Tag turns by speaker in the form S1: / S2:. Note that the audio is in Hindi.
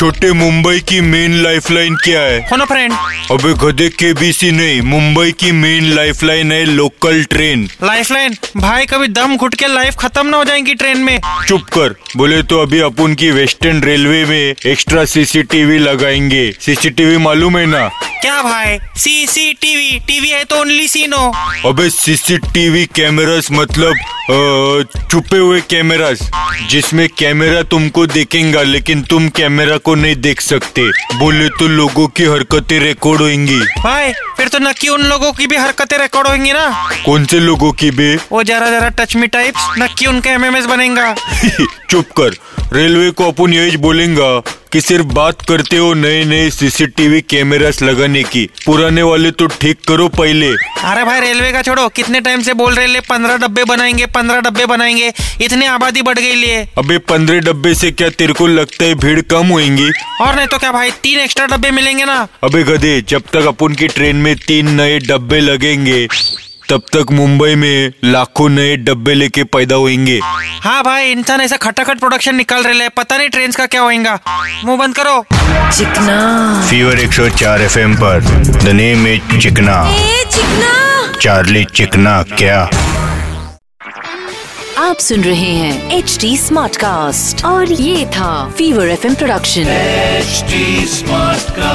S1: छोटे मुंबई की मेन लाइफलाइन क्या है?
S2: कौन फ्रेंड
S1: अबे गधे के बी सी नहीं मुंबई की मेन लाइफलाइन है लोकल ट्रेन
S2: लाइफलाइन भाई कभी दम घुट के लाइफ खत्म ना हो जाएगी ट्रेन में।
S1: चुप कर बोले तो अभी अपन की वेस्टर्न रेलवे में एक्स्ट्रा सीसीटीवी लगाएँगे। सीसीटीवी मालूम है ना?
S2: क्या भाई? सीसीटीवी टीवी है तो ओनली सीनो
S1: अबे सीसीटीवी कैमरास मतलब छुपे हुए कैमरास जिसमें कैमरा तुमको देखेगा लेकिन तुम कैमरा को नहीं देख सकते। बोले तो लोगों की हरकतें रिकॉर्ड होंगी।
S2: भाई फिर तो नक्की उन लोगों की भी हरकतें रिकॉर्ड होंगी ना?
S1: कौन से लोगों की भी?
S2: वो जरा जरा टच मी टाइप्स नक्की उनका एमएमएस बनेगा।
S1: चुप कर रेलवे को अपन यही बोलेंगा। कि सिर्फ़ बात करते हो नए नए सीसीटीवी कैमरास लगाने की। पुराने वाले तो ठीक करो पहले।
S2: अरे भाई रेलवे का छोड़ो। कितने टाइम से बोल रहे पंद्रह डब्बे बनाएँगे पंद्रह डब्बे बनाएँगे। इतनी आबादी बढ़ गई लिए।
S1: अबे पंद्रह डब्बे से क्या तेरे को लगता है भीड़ कम होएँगी?
S2: और नहीं तो क्या भाई तीन एक्स्ट्रा डब्बे मिलेंगे ना?
S1: अबे गधे जब तक अपन की ट्रेन में तीन नए डब्बे लगेंगे। तब तक मुंबई में लाखों नए डब्बे लेके पैदा होंगे
S2: हाँ भाई इंसान ऐसा खटाखट प्रोडक्शन निकाल रहे ले पता नहीं ट्रेन का क्या होगा मुँह बंद करो।
S3: चिकना।
S1: फीवर 104 एफएम पर। The name is Chikna.
S3: ए चिकना।
S1: चार्ली चिकना क्या?
S3: आप सुन रहे हैं एच डी स्मार्ट कास्ट और ये था fever F M production
S4: H smart Smartcast.